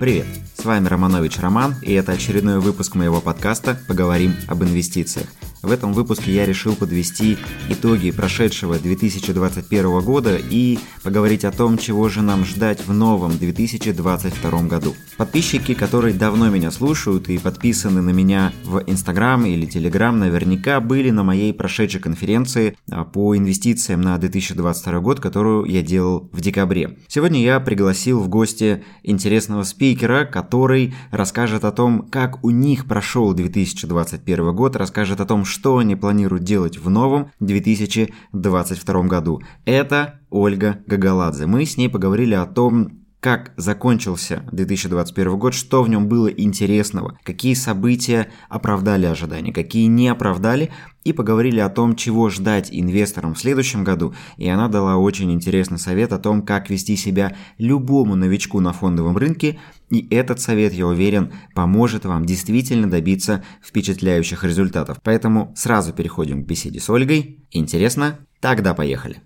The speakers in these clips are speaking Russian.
Привет! С вами Романович Роман, и это очередной выпуск моего подкаста «Поговорим об инвестициях». В этом выпуске я решил подвести итоги прошедшего 2021 года и поговорить о том, чего же нам ждать в новом 2022 году. Подписчики, которые давно меня слушают и подписаны на меня в Инстаграм или Телеграм, наверняка были на моей прошедшей конференции а, по инвестициям на 2022 год, которую я делал в декабре. Сегодня я пригласил в гости интересного спикера, который расскажет о том, как у них прошел 2021 год, расскажет о том, что они планируют делать в новом 2022 году. Это Ольга Гагаладзе. Мы с ней поговорили о том, как закончился 2021 год, что в нем было интересного, какие события оправдали ожидания, какие не оправдали, и поговорили о том, чего ждать инвесторам в следующем году, и она дала очень интересный совет о том, как вести себя любому новичку на фондовом рынке, и этот совет, я уверен, поможет вам действительно добиться впечатляющих результатов. Поэтому сразу переходим к беседе с Ольгой. Интересно? Тогда поехали.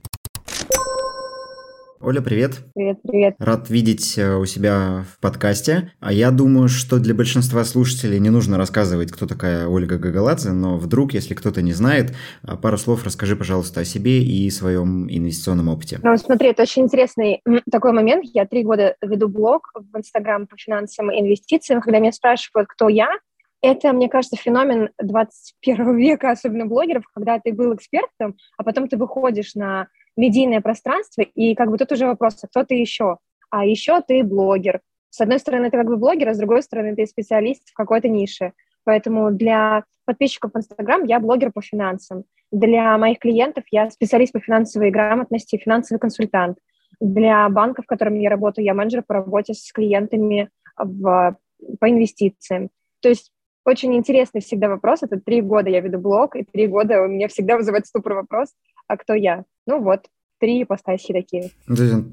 Оля, привет. Привет, привет. Рад видеть э, у себя в подкасте. А я думаю, что для большинства слушателей не нужно рассказывать, кто такая Ольга Гагаладзе, но вдруг, если кто-то не знает, э, пару слов расскажи, пожалуйста, о себе и своем инвестиционном опыте. Ну, смотри, это очень интересный такой момент. Я три года веду блог в Инстаграм по финансам и инвестициям. Когда меня спрашивают, кто я, это, мне кажется, феномен 21 века, особенно блогеров, когда ты был экспертом, а потом ты выходишь на медийное пространство, и как бы тут уже вопрос, а кто ты еще? А еще ты блогер. С одной стороны, ты как бы блогер, а с другой стороны, ты специалист в какой-то нише. Поэтому для подписчиков в Инстаграм я блогер по финансам. Для моих клиентов я специалист по финансовой грамотности, финансовый консультант. Для банков, в котором я работаю, я менеджер по работе с клиентами в, по инвестициям. То есть очень интересный всегда вопрос. Это три года я веду блог, и три года у меня всегда вызывает ступор вопрос, а кто я? Ну вот, три ипостаси такие.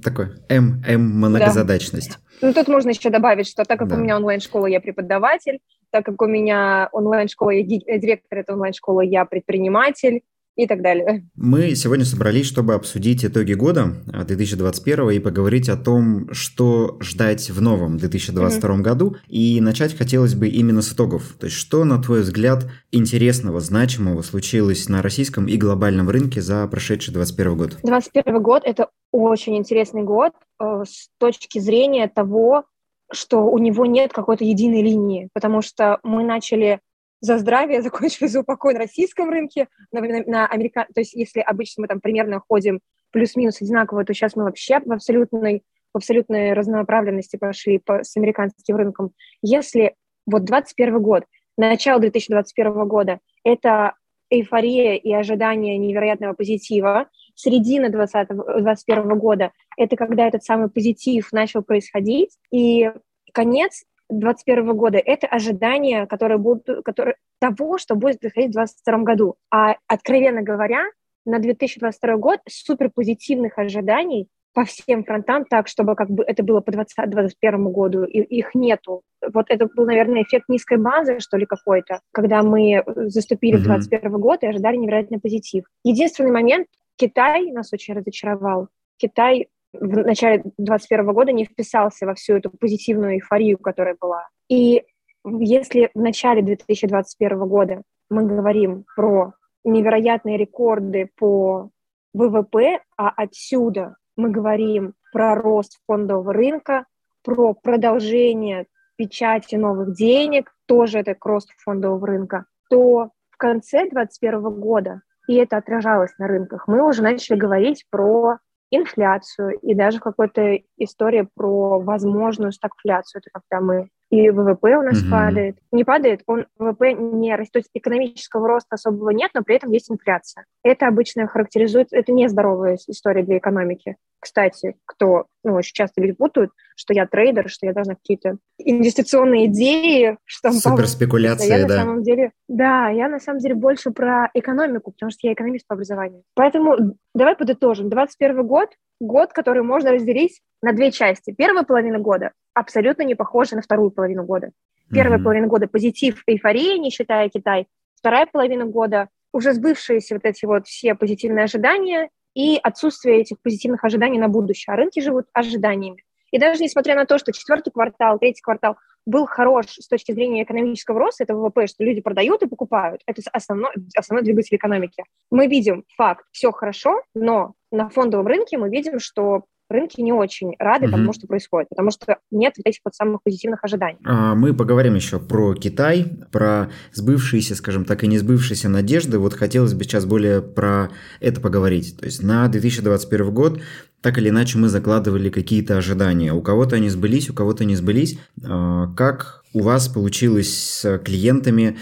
Такой М, М многозадачность. Да. Ну, тут можно еще добавить, что так как да. у меня онлайн-школа, я преподаватель, так как у меня онлайн-школа, я директор этой онлайн-школы, я предприниматель, и так далее. Мы сегодня собрались, чтобы обсудить итоги года 2021 и поговорить о том, что ждать в новом 2022 mm-hmm. году. И начать хотелось бы именно с итогов. То есть, что, на твой взгляд, интересного, значимого случилось на российском и глобальном рынке за прошедший 2021 год? 2021 год – это очень интересный год э, с точки зрения того, что у него нет какой-то единой линии, потому что мы начали за здравие, закончили за упокой на российском рынке, на, на, на америка... то есть если обычно мы там примерно ходим плюс-минус одинаково, то сейчас мы вообще в абсолютной, в абсолютной разнонаправленности пошли по, с американским рынком. Если вот 21 год, начало 2021 года, это эйфория и ожидание невероятного позитива, середина 2021 года, это когда этот самый позитив начал происходить, и конец 2021 года, это ожидания, которые будут, которые, того, что будет происходить в 2022 году. А, откровенно говоря, на 2022 год супер позитивных ожиданий по всем фронтам так, чтобы как бы это было по 2021 году, и их нету. Вот это был, наверное, эффект низкой базы, что ли, какой-то, когда мы заступили mm-hmm. в 2021 год и ожидали невероятный позитив. Единственный момент, Китай нас очень разочаровал. Китай в начале 2021 года не вписался во всю эту позитивную эйфорию, которая была. И если в начале 2021 года мы говорим про невероятные рекорды по ВВП, а отсюда мы говорим про рост фондового рынка, про продолжение печати новых денег, тоже это к росту фондового рынка, то в конце 2021 года, и это отражалось на рынках, мы уже начали говорить про инфляцию и даже какая-то история про возможную стагфляцию. Это когда мы и ВВП у нас mm-hmm. падает. Не падает, он ВВП не растет. То есть экономического роста особого нет, но при этом есть инфляция. Это обычно характеризует, это нездоровая история для экономики. Кстати, кто, ну, очень часто люди путают, что я трейдер, что я должна какие-то инвестиционные идеи штамповать. Суперспекуляция, я да. на самом деле, да, я на самом деле больше про экономику, потому что я экономист по образованию. Поэтому давай подытожим. 21 год год, который можно разделить на две части. Первая половина года абсолютно не похожа на вторую половину года. Первая mm-hmm. половина года позитив, эйфория, не считая Китай. Вторая половина года уже сбывшиеся вот эти вот все позитивные ожидания и отсутствие этих позитивных ожиданий на будущее. А рынки живут ожиданиями. И даже несмотря на то, что четвертый квартал, третий квартал был хорош с точки зрения экономического роста, это ВВП, что люди продают и покупают, это основной, основной двигатель экономики. Мы видим факт, все хорошо, но на фондовом рынке мы видим, что рынки не очень рады угу. тому, что происходит, потому что нет вот этих вот самых позитивных ожиданий. А, мы поговорим еще про Китай, про сбывшиеся, скажем так, и не сбывшиеся надежды. Вот хотелось бы сейчас более про это поговорить. То есть на 2021 год так или иначе мы закладывали какие-то ожидания. У кого-то они сбылись, у кого-то не сбылись. А, как у вас получилось с клиентами?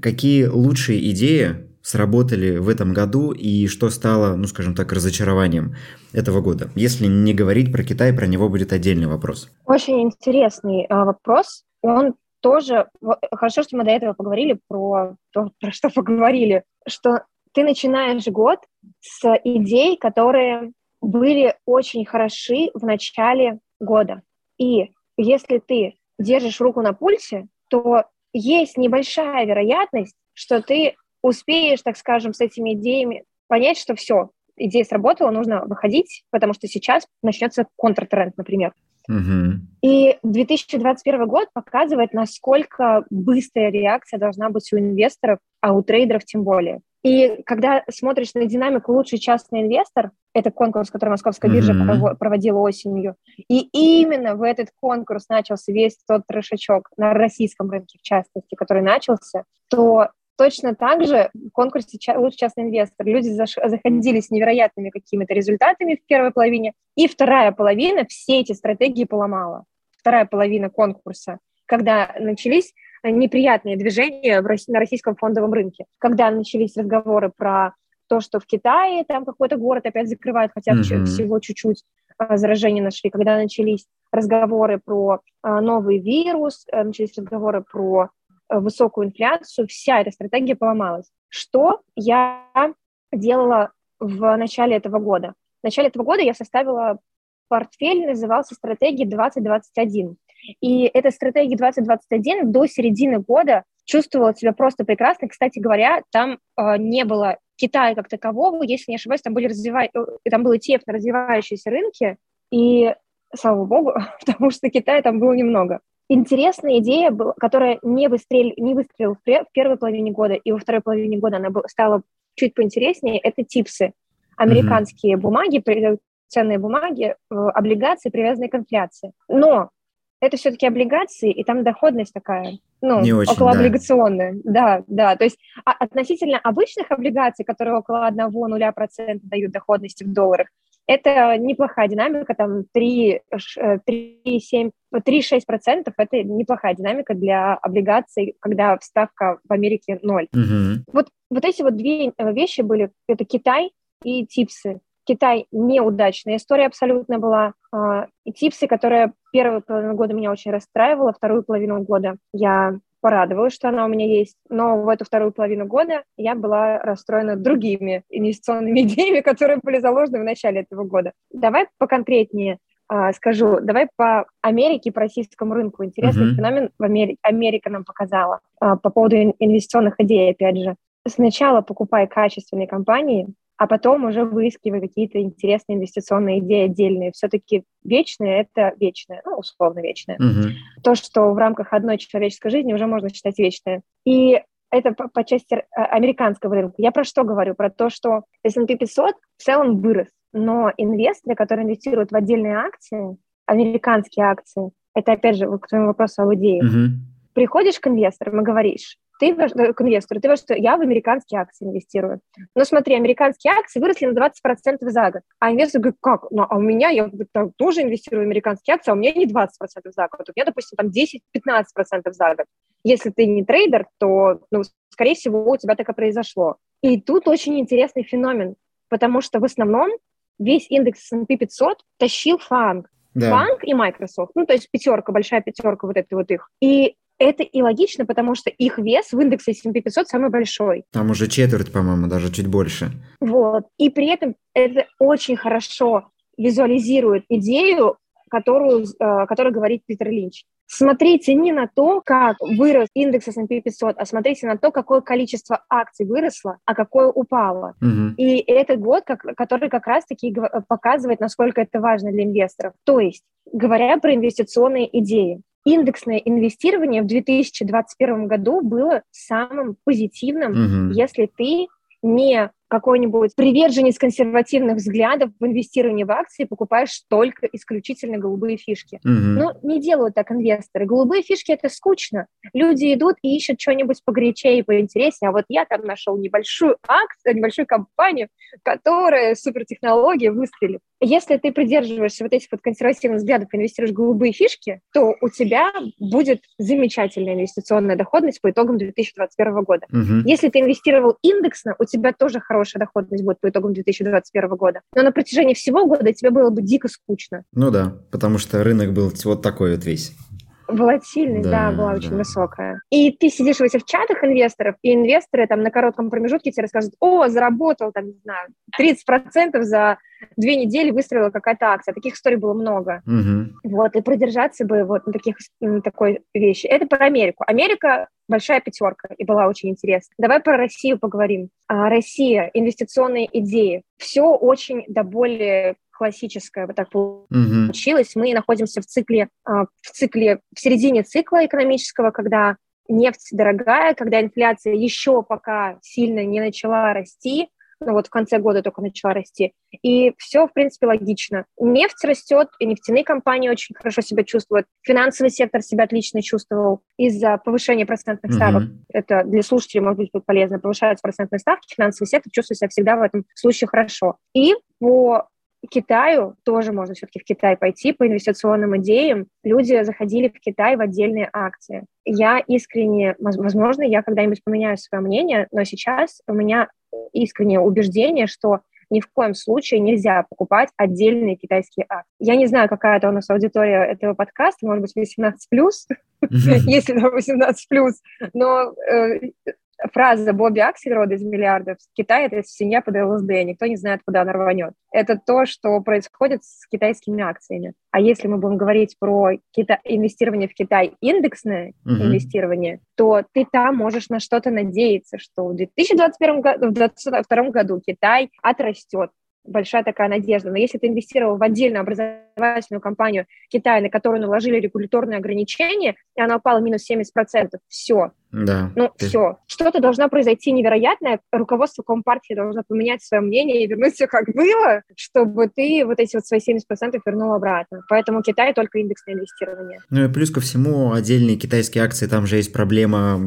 Какие лучшие идеи сработали в этом году и что стало, ну, скажем так, разочарованием этого года? Если не говорить про Китай, про него будет отдельный вопрос. Очень интересный э, вопрос. Он тоже... Хорошо, что мы до этого поговорили про то, про что поговорили, что ты начинаешь год с идей, которые были очень хороши в начале года. И если ты держишь руку на пульсе, то есть небольшая вероятность, что ты успеешь, так скажем, с этими идеями понять, что все, идея сработала, нужно выходить, потому что сейчас начнется контртренд, например. Угу. И 2021 год показывает, насколько быстрая реакция должна быть у инвесторов, а у трейдеров тем более. И когда смотришь на динамику «Лучший частный инвестор», это конкурс, который Московская биржа mm-hmm. проводила осенью, и именно в этот конкурс начался весь тот трешачок на российском рынке, в частности, который начался, то Точно так же в конкурсе «Лучший частный инвестор» люди заходили с невероятными какими-то результатами в первой половине, и вторая половина все эти стратегии поломала. Вторая половина конкурса, когда начались неприятные движения на российском фондовом рынке, когда начались разговоры про то, что в Китае там какой-то город опять закрывают, хотя mm-hmm. всего чуть-чуть а, заражения нашли, когда начались разговоры про а, новый вирус, э, начались разговоры про Э, высокую инфляцию, вся эта стратегия поломалась. Что я делала в начале этого года? В начале этого года я составила портфель, назывался «Стратегия 2021». И эта стратегия 2021 до середины года чувствовала себя просто прекрасно. Кстати говоря, там э, не было Китая как такового, если не ошибаюсь, там были развива... Э, там был ETF на развивающиеся рынки, и слава богу, потому что Китая там было немного интересная идея, была, которая не, выстрел, не выстрелила в первой половине года, и во второй половине года она стала чуть поинтереснее, это типсы. Американские mm-hmm. бумаги, ценные бумаги, э, облигации, привязанные к инфляции. Но это все-таки облигации, и там доходность такая, ну, не очень, околооблигационная. Да. да, да. То есть а, относительно обычных облигаций, которые около 1-0% дают доходности в долларах, это неплохая динамика, там 3-6% это неплохая динамика для облигаций, когда ставка в Америке ноль. Угу. Вот, вот эти вот две э, вещи были, это Китай и типсы. Китай неудачная история абсолютно была. А, и типсы, которая первую половину года меня очень расстраивала, вторую половину года я порадовалась, что она у меня есть, но в эту вторую половину года я была расстроена другими инвестиционными идеями, которые были заложены в начале этого года. Давай поконкретнее э, скажу, давай по Америке, по российскому рынку. Интересный uh-huh. феномен в Америке, Америка нам показала э, по поводу инвестиционных идей, опять же. Сначала покупай качественные компании, а потом уже выискивай какие-то интересные инвестиционные идеи отдельные. Все-таки вечное — это вечное, ну, условно вечное. Угу. То, что в рамках одной человеческой жизни уже можно считать вечное. И это по, по части э, американского рынка. Я про что говорю? Про то, что S&P 500 в целом вырос, но инвесторы, которые инвестируют в отдельные акции, американские акции, это опять же к твоему вопросу об идее. Угу. Приходишь к инвесторам и говоришь, ты э, к инвестору, ты что я в американские акции инвестирую. Но смотри, американские акции выросли на 20% за год. А инвестор говорит, как? Ну, а у меня, я тоже инвестирую в американские акции, а у меня не 20% за год. У меня, допустим, там 10-15% за год. Если ты не трейдер, то, ну, скорее всего, у тебя так и произошло. И тут очень интересный феномен, потому что в основном весь индекс S&P 500 тащил фанг. Да. Банк и Microsoft, ну, то есть пятерка, большая пятерка вот это вот их. И это и логично, потому что их вес в индексе S&P 500 самый большой. Там уже четверть, по-моему, даже чуть больше. Вот. И при этом это очень хорошо визуализирует идею которую, э, которую говорит Питер Линч. Смотрите не на то, как вырос индекс S&P 500, а смотрите на то, какое количество акций выросло, а какое упало. Угу. И это год, как, который как раз-таки показывает, насколько это важно для инвесторов. То есть, говоря про инвестиционные идеи, индексное инвестирование в 2021 году было самым позитивным, угу. если ты не какой-нибудь приверженец консервативных взглядов в инвестировании в акции, покупаешь только исключительно голубые фишки. Угу. Ну, не делают так инвесторы. Голубые фишки — это скучно. Люди идут и ищут что-нибудь погорячее и поинтереснее. А вот я там нашел небольшую акцию, небольшую компанию, которая супертехнология выстрелит. Если ты придерживаешься вот этих вот консервативных взглядов и инвестируешь в голубые фишки, то у тебя будет замечательная инвестиционная доходность по итогам 2021 года. Угу. Если ты инвестировал индексно, у тебя тоже хорошая хорошая доходность будет по итогам 2021 года. Но на протяжении всего года тебе было бы дико скучно. Ну да, потому что рынок был вот такой вот весь. Волатильность, да, да была очень да. высокая. И ты сидишь в этих чатах инвесторов, и инвесторы там на коротком промежутке тебе расскажут, о, заработал там, не знаю, 30% за две недели выстрелила какая-то акция. Таких историй было много. Угу. Вот, и продержаться бы вот на, таких, на такой вещи. Это про Америку. Америка большая пятерка, и была очень интересна. Давай про Россию поговорим. А, Россия, инвестиционные идеи. Все очень до более классическое вот так получилось. Мы находимся в цикле, а, в цикле, в середине цикла экономического, когда нефть дорогая, когда инфляция еще пока сильно не начала расти, ну вот в конце года только начала расти. И все, в принципе, логично. Нефть растет, и нефтяные компании очень хорошо себя чувствуют. Финансовый сектор себя отлично чувствовал из-за повышения процентных ставок. Mm-hmm. Это для слушателей может быть полезно. Повышаются процентные ставки, финансовый сектор чувствует себя всегда в этом случае хорошо. И по Китаю тоже можно все-таки в Китай пойти по инвестиционным идеям. Люди заходили в Китай в отдельные акции. Я искренне, возможно, я когда-нибудь поменяю свое мнение, но сейчас у меня искреннее убеждение, что ни в коем случае нельзя покупать отдельные китайские акции. Я не знаю, какая это у нас аудитория этого подкаста, может быть, 18+, если там 18+, но э, фраза Бобби Аксельрода из «Миллиардов» Китай — это семья под ЛСД, никто не знает, куда она рванет. Это то, что происходит с китайскими акциями. А если мы будем говорить про кита- инвестирование в Китай, индексное uh-huh. инвестирование, то ты там можешь на что-то надеяться, что в 2021 году, в 2022 году Китай отрастет, большая такая надежда. Но если ты инвестировал в отдельную образовательную компанию Китая, на которую наложили регуляторные ограничения, и она упала минус 70%, все. Да. Ну, ты... все. Что-то должно произойти невероятное. Руководство Компартии должно поменять свое мнение и вернуть все как было, чтобы ты вот эти вот свои 70% вернул обратно. Поэтому Китай только индексное инвестирование. Ну и плюс ко всему, отдельные китайские акции, там же есть проблема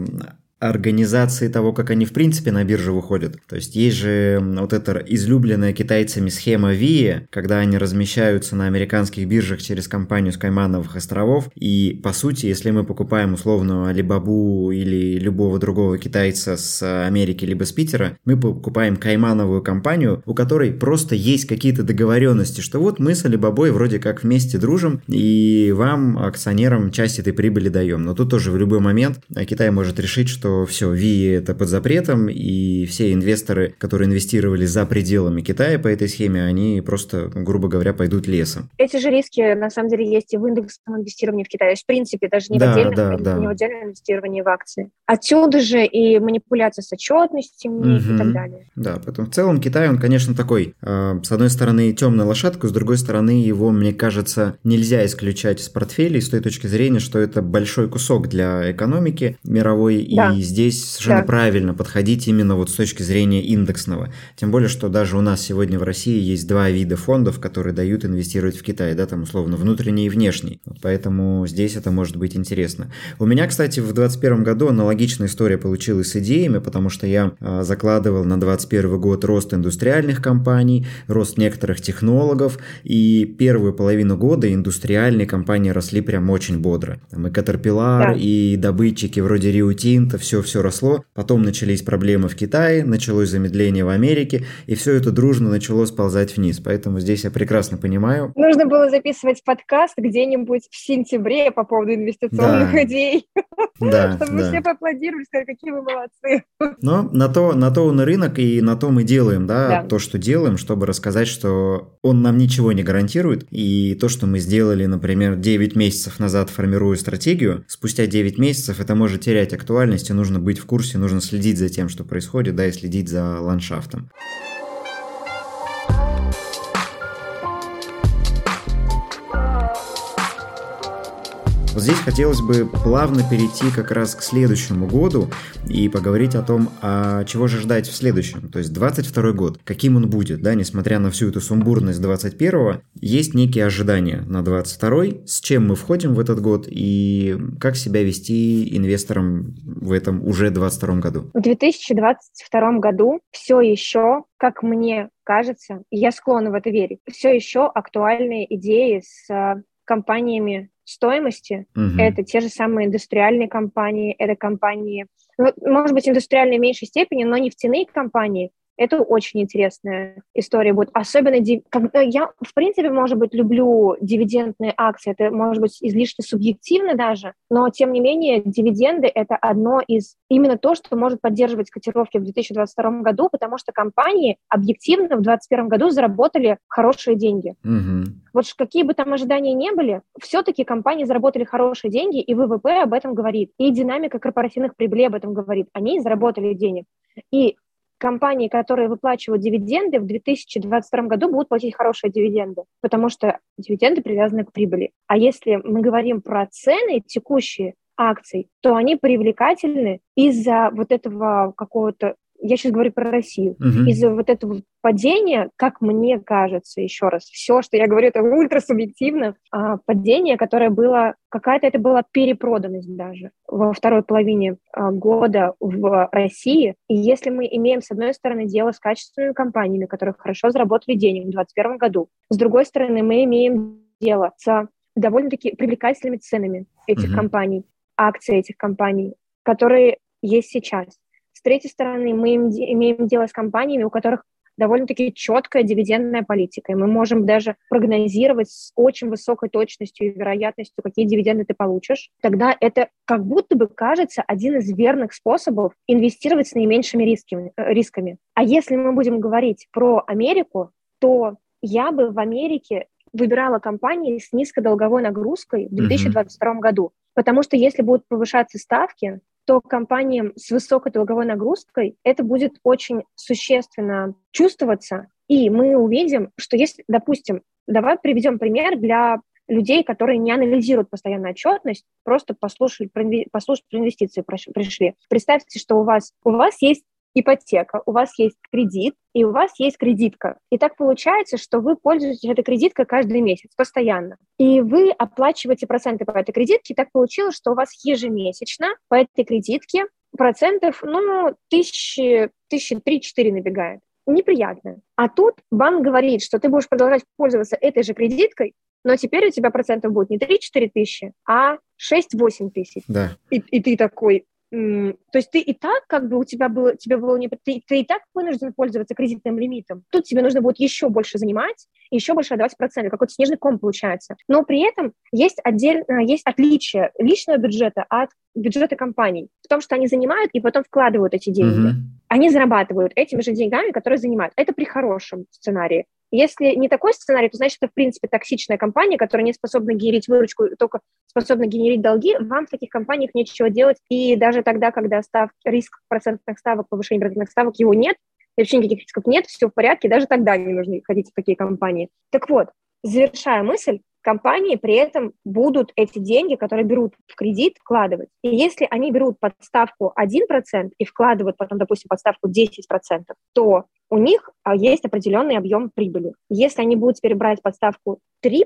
организации того, как они в принципе на бирже выходят. То есть есть же вот эта излюбленная китайцами схема VIA, когда они размещаются на американских биржах через компанию с Каймановых островов. И по сути, если мы покупаем условно Алибабу или любого другого китайца с Америки либо с Питера, мы покупаем Каймановую компанию, у которой просто есть какие-то договоренности, что вот мы с Алибабой вроде как вместе дружим, и вам, акционерам, часть этой прибыли даем. Но тут тоже в любой момент Китай может решить, что все, Ви это под запретом, и все инвесторы, которые инвестировали за пределами Китая по этой схеме, они просто, грубо говоря, пойдут лесом. Эти же риски, на самом деле, есть и в индексном инвестировании в Китае. То есть, в принципе, даже не, да, в, отдельном, да, да. не в отдельном инвестировании в акции. Отсюда же и манипуляция с отчетностью угу. и так далее. Да, поэтому в целом Китай, он, конечно, такой, э, с одной стороны, темная лошадка, с другой стороны, его, мне кажется, нельзя исключать из портфелей с той точки зрения, что это большой кусок для экономики мировой, да. и здесь совершенно да. правильно подходить именно вот с точки зрения индексного. Тем более, что даже у нас сегодня в России есть два вида фондов, которые дают инвестировать в Китай, да, там условно внутренний и внешний. Поэтому здесь это может быть интересно. У меня, кстати, в 2021 году аналогичная история получилась с идеями, потому что я а, закладывал на 2021 год рост индустриальных компаний, рост некоторых технологов, и первую половину года индустриальные компании росли прям очень бодро. Там и Caterpillar, да. и добытчики вроде Tinto, все все-все росло, потом начались проблемы в Китае, началось замедление в Америке, и все это дружно начало сползать вниз. Поэтому здесь я прекрасно понимаю. Нужно было записывать подкаст где-нибудь в сентябре по поводу инвестиционных да. идей. Да, Чтобы да. все поаплодировали, сказали, какие вы молодцы. Но на то, на то он и рынок, и на то мы делаем, да, да, то, что делаем, чтобы рассказать, что он нам ничего не гарантирует. И то, что мы сделали, например, 9 месяцев назад, формируя стратегию, спустя 9 месяцев это может терять актуальность, нужно быть в курсе, нужно следить за тем, что происходит, да, и следить за ландшафтом. Здесь хотелось бы плавно перейти как раз к следующему году и поговорить о том, а чего же ждать в следующем. То есть 22 год, каким он будет, да, несмотря на всю эту сумбурность 21-го, есть некие ожидания на 22 с чем мы входим в этот год и как себя вести инвесторам в этом уже 22 году. В 2022 году все еще, как мне кажется, и я склонна в это верить, все еще актуальные идеи с компаниями стоимости. Угу. Это те же самые индустриальные компании, это компании, ну, может быть, индустриальные в меньшей степени, но нефтяные компании, это очень интересная история будет. Особенно, когда я, в принципе, может быть, люблю дивидендные акции. Это, может быть, излишне субъективно даже, но, тем не менее, дивиденды — это одно из... Именно то, что может поддерживать котировки в 2022 году, потому что компании объективно в 2021 году заработали хорошие деньги. Угу. Вот какие бы там ожидания не были, все-таки компании заработали хорошие деньги, и ВВП об этом говорит, и динамика корпоративных прибылей об этом говорит. Они заработали денег. И компании, которые выплачивают дивиденды, в 2022 году будут платить хорошие дивиденды, потому что дивиденды привязаны к прибыли. А если мы говорим про цены текущие акций, то они привлекательны из-за вот этого какого-то я сейчас говорю про Россию, угу. из-за вот этого падения, как мне кажется, еще раз, все, что я говорю, это ультрасубъективно, а, падение, которое было, какая-то это была перепроданность даже во второй половине а, года в России. И если мы имеем, с одной стороны, дело с качественными компаниями, которые хорошо заработали денег в 2021 году, с другой стороны, мы имеем дело с довольно-таки привлекательными ценами этих угу. компаний, акций этих компаний, которые есть сейчас. С третьей стороны, мы имеем дело с компаниями, у которых довольно-таки четкая дивидендная политика, и мы можем даже прогнозировать с очень высокой точностью и вероятностью, какие дивиденды ты получишь, тогда это как будто бы кажется один из верных способов инвестировать с наименьшими рисками. Э, рисками. А если мы будем говорить про Америку, то я бы в Америке выбирала компании с низкодолговой нагрузкой в 2022 mm-hmm. году. Потому что если будут повышаться ставки, то компаниям с высокой долговой нагрузкой это будет очень существенно чувствоваться, и мы увидим, что если, допустим, давай приведем пример для людей, которые не анализируют постоянно отчетность, просто послушали, послушать про инвестиции пришли. Представьте, что у вас, у вас есть ипотека, у вас есть кредит, и у вас есть кредитка. И так получается, что вы пользуетесь этой кредиткой каждый месяц, постоянно. И вы оплачиваете проценты по этой кредитке, и так получилось, что у вас ежемесячно по этой кредитке процентов, ну, тысячи, тысячи три-четыре набегает. Неприятно. А тут банк говорит, что ты будешь продолжать пользоваться этой же кредиткой, но теперь у тебя процентов будет не 3-4 тысячи, а 6-8 тысяч. Да. И, и ты такой, то есть ты и так, как бы у тебя было, тебе было не, ты, ты и так вынужден пользоваться кредитным лимитом. Тут тебе нужно будет еще больше занимать, еще больше отдавать проценты, какой-то снежный ком получается. Но при этом есть отдельно, есть отличие личного бюджета от бюджета компаний в том, что они занимают и потом вкладывают эти деньги. Mm-hmm. Они зарабатывают этими же деньгами, которые занимают. Это при хорошем сценарии. Если не такой сценарий, то значит, это, в принципе, токсичная компания, которая не способна генерить выручку, только способна генерить долги. Вам в таких компаниях нечего делать. И даже тогда, когда став, риск процентных ставок, повышение процентных ставок, его нет, вообще никаких рисков нет, все в порядке, даже тогда не нужно ходить в такие компании. Так вот, завершая мысль, компании при этом будут эти деньги, которые берут в кредит, вкладывать. И если они берут подставку 1% и вкладывают потом, допустим, подставку 10%, то у них а, есть определенный объем прибыли. Если они будут теперь брать подставку 3%,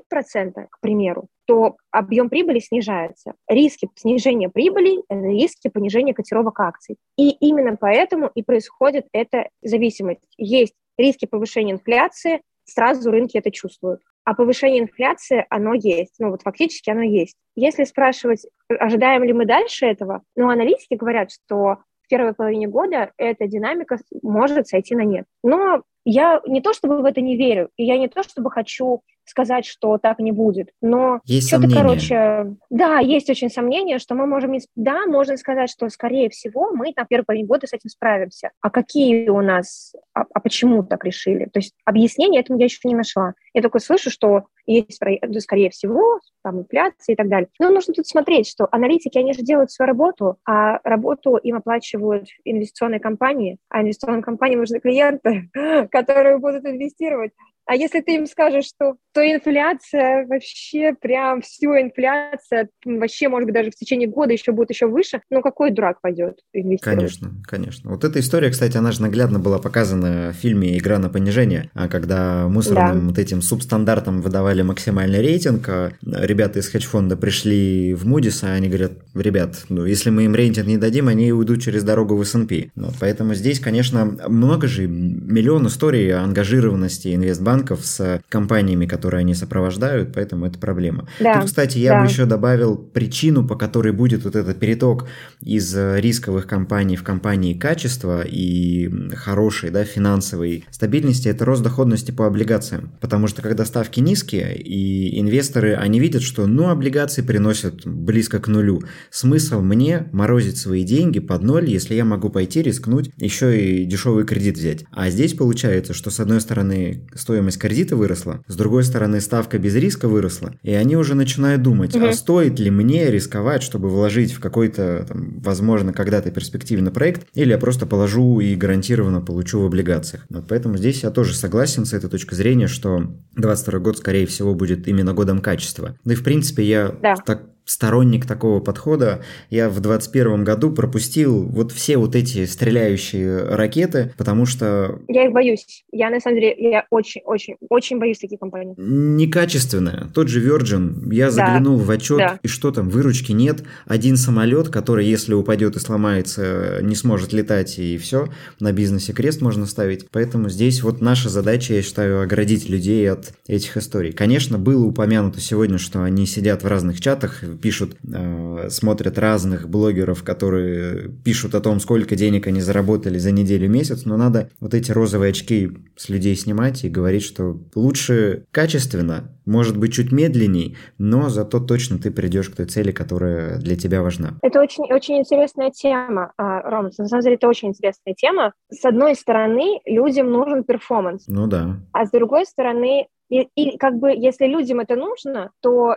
к примеру, то объем прибыли снижается. Риски снижения прибыли – это риски понижения котировок акций. И именно поэтому и происходит эта зависимость. Есть риски повышения инфляции, сразу рынки это чувствуют. А повышение инфляции, оно есть. Ну, вот фактически оно есть. Если спрашивать, ожидаем ли мы дальше этого, ну, аналитики говорят, что в первой половине года эта динамика может сойти на нет. Но я не то чтобы в это не верю, и я не то чтобы хочу сказать, что так не будет. Но есть что-то, короче, да, есть очень сомнения, что мы можем, да, можно сказать, что, скорее всего, мы на первый половине года с этим справимся. А какие у нас, а, а почему так решили? То есть объяснения этому я еще не нашла. Я только слышу, что есть, скорее всего, там, инфляция и так далее. Но нужно тут смотреть, что аналитики, они же делают свою работу, а работу им оплачивают инвестиционные компании, а инвестиционным компаниям нужны клиенты, которые будут инвестировать. А если ты им скажешь, что то инфляция вообще прям всю инфляция, вообще, может быть, даже в течение года еще будет еще выше, ну какой дурак пойдет инвестировать? Конечно, конечно. Вот эта история, кстати, она же наглядно была показана в фильме «Игра на понижение», а когда мусорным да. вот этим субстандартам выдавали максимальный рейтинг, а ребята из хедж-фонда пришли в Moody's, а они говорят, ребят, ну если мы им рейтинг не дадим, они уйдут через дорогу в S&P. Вот, поэтому здесь, конечно, много же, миллион историй ангажированности инвестбанка банков с компаниями, которые они сопровождают, поэтому это проблема. Да, Тут, кстати, я да. бы еще добавил причину, по которой будет вот этот переток из рисковых компаний в компании качества и хорошей да, финансовой стабильности, это рост доходности по облигациям. Потому что когда ставки низкие, и инвесторы, они видят, что ну, облигации приносят близко к нулю. Смысл мне морозить свои деньги под ноль, если я могу пойти рискнуть еще и дешевый кредит взять. А здесь получается, что с одной стороны стоимость стоимость кредита выросла, с другой стороны ставка без риска выросла, и они уже начинают думать, угу. а стоит ли мне рисковать, чтобы вложить в какой-то, там, возможно, когда-то перспективный проект, или я просто положу и гарантированно получу в облигациях. Вот поэтому здесь я тоже согласен с этой точки зрения, что 22 год, скорее всего, будет именно годом качества. Да и, в принципе, я да. так сторонник такого подхода. Я в 2021 году пропустил вот все вот эти стреляющие ракеты, потому что... Я их боюсь. Я, на самом деле, я очень-очень, очень боюсь таких компаний. Некачественная. Тот же Virgin. Я заглянул да. в отчет, да. и что там, выручки нет. Один самолет, который, если упадет и сломается, не сможет летать, и все. На бизнесе крест можно ставить. Поэтому здесь вот наша задача, я считаю, оградить людей от этих историй. Конечно, было упомянуто сегодня, что они сидят в разных чатах, пишут, э, смотрят разных блогеров, которые пишут о том, сколько денег они заработали за неделю, месяц, но надо вот эти розовые очки с людей снимать и говорить, что лучше качественно, может быть, чуть медленней, но зато точно ты придешь к той цели, которая для тебя важна. Это очень, очень интересная тема, а, Рома. На самом деле, это очень интересная тема. С одной стороны, людям нужен перформанс. Ну да. А с другой стороны, и, и как бы, если людям это нужно, то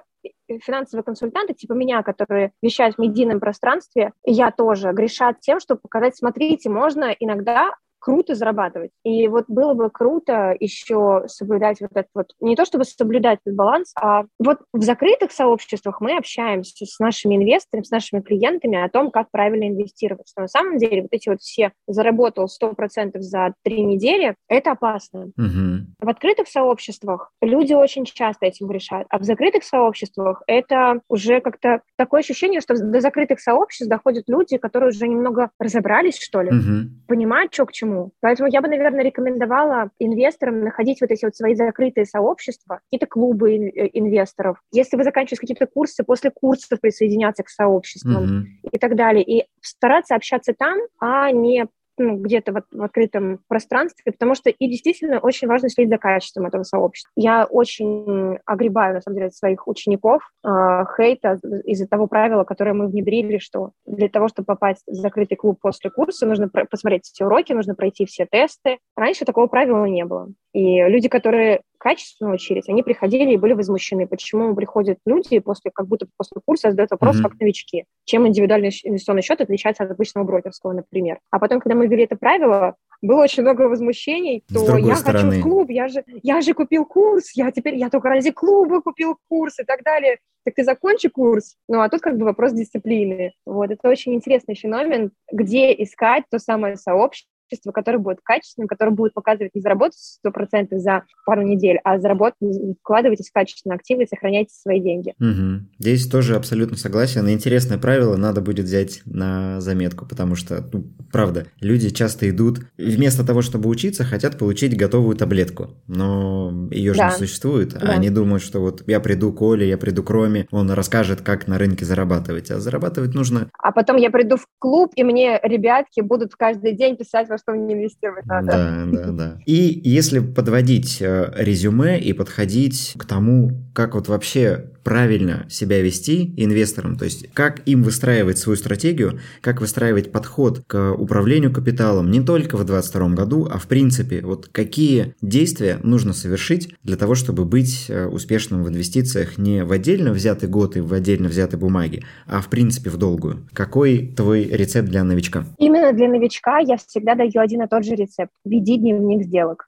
финансовые консультанты, типа меня, которые вещают в медийном пространстве, я тоже грешат тем, чтобы показать, смотрите, можно иногда круто зарабатывать. И вот было бы круто еще соблюдать вот этот вот, не то чтобы соблюдать этот баланс, а вот в закрытых сообществах мы общаемся с нашими инвесторами, с нашими клиентами о том, как правильно инвестировать. Что на самом деле вот эти вот все заработал 100% за три недели, это опасно. Угу. В открытых сообществах люди очень часто этим грешат, а в закрытых сообществах это уже как-то такое ощущение, что до закрытых сообществ доходят люди, которые уже немного разобрались, что ли, угу. понимают, что к чему, почему. Поэтому я бы, наверное, рекомендовала инвесторам находить вот эти вот свои закрытые сообщества, какие-то клубы э, инвесторов. Если вы заканчиваете какие-то курсы, после курсов присоединяться к сообществам mm-hmm. и так далее. И стараться общаться там, а не ну, где-то в, в открытом пространстве, потому что и действительно очень важно следить за качеством этого сообщества. Я очень огребаю, на самом деле, своих учеников э, хейта из-за того правила, которое мы внедрили, что для того, чтобы попасть в закрытый клуб после курса, нужно посмотреть все уроки, нужно пройти все тесты. Раньше такого правила не было. И люди, которые качественно учились, они приходили и были возмущены, почему приходят люди после, как будто после курса задают вопрос mm-hmm. как новички, чем индивидуальный инвестиционный счет отличается от обычного брокерского, например. А потом, когда мы ввели это правило, было очень много возмущений, то я стороны. хочу в клуб, я же, я же купил курс, я теперь, я только ради клуба купил курс и так далее. Так ты закончи курс. Ну, а тут как бы вопрос дисциплины. Вот, это очень интересный феномен, где искать то самое сообщество, качество, которое будет качественным, которое будет показывать не заработать 100% за пару недель, а заработать, вкладывайтесь в качественные активы и сохраняйте свои деньги. Угу. Здесь тоже абсолютно согласен. Интересное правило надо будет взять на заметку, потому что, ну, правда, люди часто идут, вместо того, чтобы учиться, хотят получить готовую таблетку, но ее же да. не существует. Да. Они думают, что вот я приду к Оле, я приду к Роме, он расскажет, как на рынке зарабатывать. А зарабатывать нужно... А потом я приду в клуб, и мне ребятки будут каждый день писать, во что мне инвестировать надо. Да, да, да. И если подводить э, резюме и подходить к тому, как вот вообще правильно себя вести инвесторам, то есть как им выстраивать свою стратегию, как выстраивать подход к управлению капиталом не только в 2022 году, а в принципе, вот какие действия нужно совершить для того, чтобы быть э, успешным в инвестициях не в отдельно взятый год и в отдельно взятой бумаге, а в принципе в долгую. Какой твой рецепт для новичка? Именно для новичка я всегда даю один и тот же рецепт. Веди дневник сделок.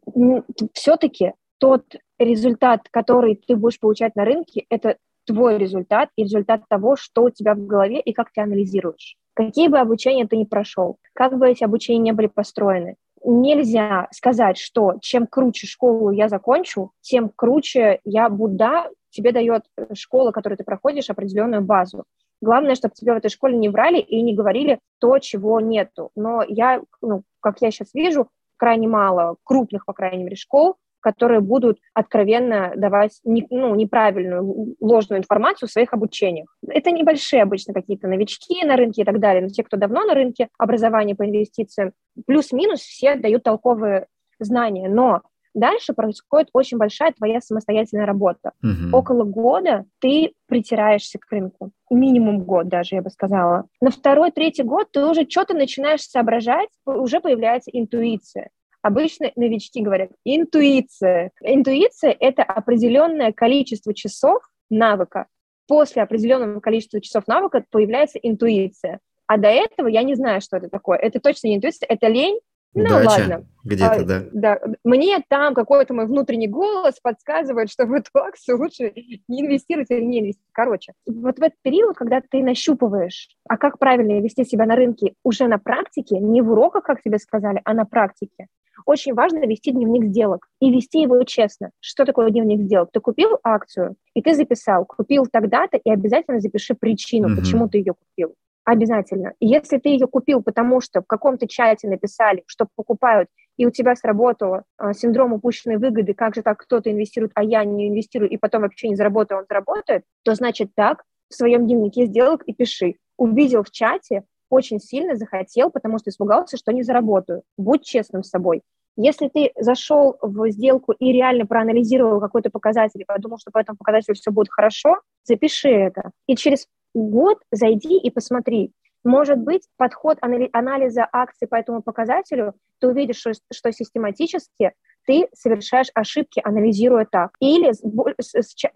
Все-таки тот результат, который ты будешь получать на рынке, это твой результат и результат того, что у тебя в голове и как ты анализируешь. Какие бы обучения ты ни прошел, как бы эти обучения не были построены, нельзя сказать, что чем круче школу я закончу, тем круче я буду. Да, тебе дает школа, которую ты проходишь, определенную базу. Главное, чтобы тебе в этой школе не врали и не говорили то, чего нету. Но я, ну, как я сейчас вижу, крайне мало крупных, по крайней мере, школ, которые будут откровенно давать не, ну, неправильную, ложную информацию в своих обучениях. Это небольшие обычно какие-то новички на рынке и так далее, но те, кто давно на рынке образования по инвестициям, плюс-минус все дают толковые знания, но дальше происходит очень большая твоя самостоятельная работа. Угу. Около года ты притираешься к рынку. Минимум год даже, я бы сказала. На второй, третий год ты уже что-то начинаешь соображать, уже появляется интуиция. Обычно новички говорят интуиция. Интуиция – это определенное количество часов навыка. После определенного количества часов навыка появляется интуиция. А до этого я не знаю, что это такое. Это точно не интуиция, это лень, ну Удача ладно. Где-то, а, да. да. Мне там какой-то мой внутренний голос подсказывает, что в эту акцию лучше не инвестировать или не инвестировать. Короче, вот в этот период, когда ты нащупываешь, а как правильно вести себя на рынке уже на практике, не в уроках, как тебе сказали, а на практике, очень важно вести дневник сделок и вести его честно. Что такое дневник сделок? Ты купил акцию, и ты записал, купил тогда-то, и обязательно запиши причину, угу. почему ты ее купил. Обязательно. И если ты ее купил, потому что в каком-то чате написали, что покупают, и у тебя сработало э, синдром упущенной выгоды, как же так кто-то инвестирует, а я не инвестирую, и потом вообще не заработаю, он заработает, то значит так, в своем дневнике сделок и пиши. Увидел в чате, очень сильно захотел, потому что испугался, что не заработаю. Будь честным с собой. Если ты зашел в сделку и реально проанализировал какой-то показатель и подумал, что по этому показателю все будет хорошо, запиши это. И через год зайди и посмотри. Может быть, подход анализа акций по этому показателю, ты увидишь, что, что систематически ты совершаешь ошибки, анализируя так. Или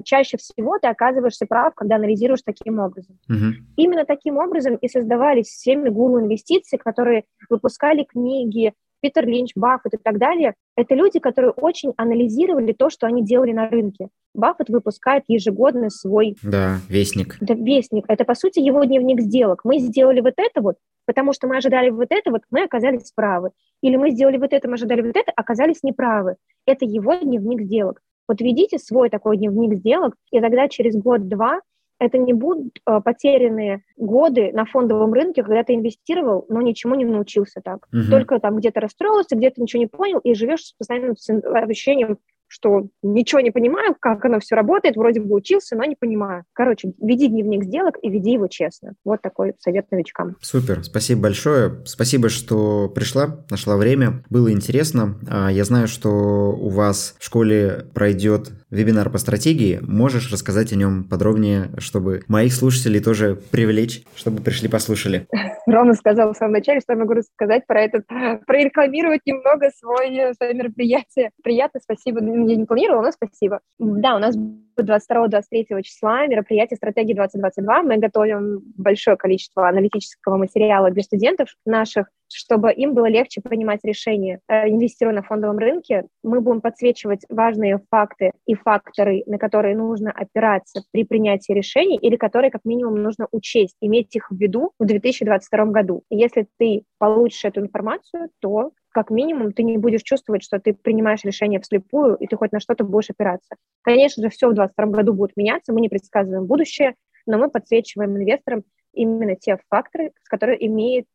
чаще всего ты оказываешься прав, когда анализируешь таким образом. Угу. Именно таким образом и создавались всеми гуру инвестиций, которые выпускали книги, Питер Линч, Баффет и так далее, это люди, которые очень анализировали то, что они делали на рынке. Баффет выпускает ежегодно свой... Да, вестник. Да, вестник. Это, по сути, его дневник сделок. Мы сделали вот это вот, потому что мы ожидали вот это вот, мы оказались правы. Или мы сделали вот это, мы ожидали вот это, оказались неправы. Это его дневник сделок. Вот ведите свой такой дневник сделок, и тогда через год-два это не будут э, потерянные годы на фондовом рынке, когда ты инвестировал, но ничему не научился так. Угу. Только там где-то расстроился, где-то ничего не понял, и живешь с постоянным ощущением что ничего не понимаю, как оно все работает, вроде бы учился, но не понимаю. Короче, веди дневник сделок и веди его честно. Вот такой совет новичкам. Супер, спасибо большое. Спасибо, что пришла, нашла время. Было интересно. А, я знаю, что у вас в школе пройдет вебинар по стратегии. Можешь рассказать о нем подробнее, чтобы моих слушателей тоже привлечь, чтобы пришли послушали? Рома сказал в самом начале, что я могу рассказать про этот, прорекламировать немного свое, свое мероприятие. Приятно, спасибо я не планировала, но спасибо. Да, у нас 22-23 числа мероприятие «Стратегии 2022». Мы готовим большое количество аналитического материала для студентов наших. Чтобы им было легче принимать решения, э, инвестируя на фондовом рынке. Мы будем подсвечивать важные факты и факторы, на которые нужно опираться при принятии решений или которые как минимум нужно учесть, иметь их в виду в 2022 году. Если ты получишь эту информацию, то как минимум ты не будешь чувствовать, что ты принимаешь решение вслепую, и ты хоть на что-то будешь опираться. Конечно же, все в 2022 году будет меняться, мы не предсказываем будущее, но мы подсвечиваем инвесторам именно те факторы, с которыми имеет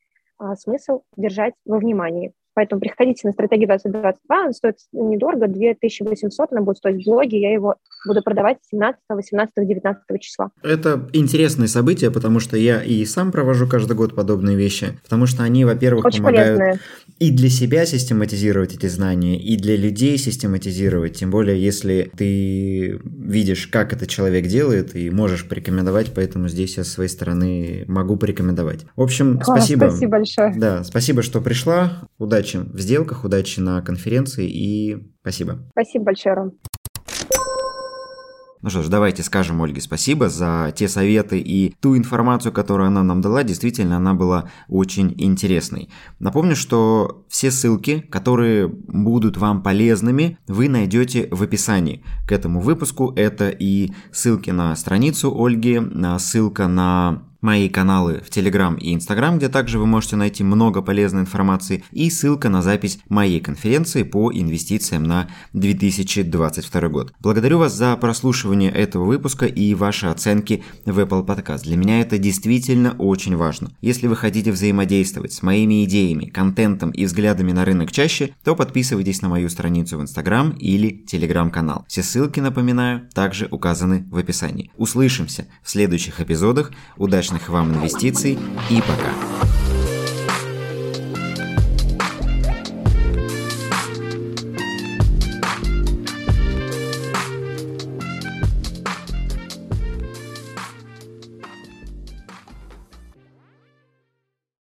а, смысл держать во внимании. Поэтому приходите на стратегию 2022, он стоит недорого, 2800, она будет стоить в блоге, я его буду продавать 17, 18, 19 числа. Это интересное событие, потому что я и сам провожу каждый год подобные вещи, потому что они, во-первых, Очень помогают полезные. и для себя систематизировать эти знания, и для людей систематизировать, тем более, если ты видишь, как этот человек делает, и можешь порекомендовать, поэтому здесь я с своей стороны могу порекомендовать. В общем, Класс, спасибо. Спасибо большое. Да, спасибо, что пришла. Удачи в сделках, удачи на конференции и спасибо. Спасибо большое, Ром. Ну что ж, давайте скажем Ольге спасибо за те советы и ту информацию, которую она нам дала. Действительно, она была очень интересной. Напомню, что все ссылки, которые будут вам полезными, вы найдете в описании к этому выпуску. Это и ссылки на страницу Ольги, ссылка на мои каналы в Телеграм и Инстаграм, где также вы можете найти много полезной информации, и ссылка на запись моей конференции по инвестициям на 2022 год. Благодарю вас за прослушивание этого выпуска и ваши оценки в Apple Podcast. Для меня это действительно очень важно. Если вы хотите взаимодействовать с моими идеями, контентом и взглядами на рынок чаще, то подписывайтесь на мою страницу в Инстаграм или Телеграм-канал. Все ссылки, напоминаю, также указаны в описании. Услышимся в следующих эпизодах. Удачных вам инвестиций и пока!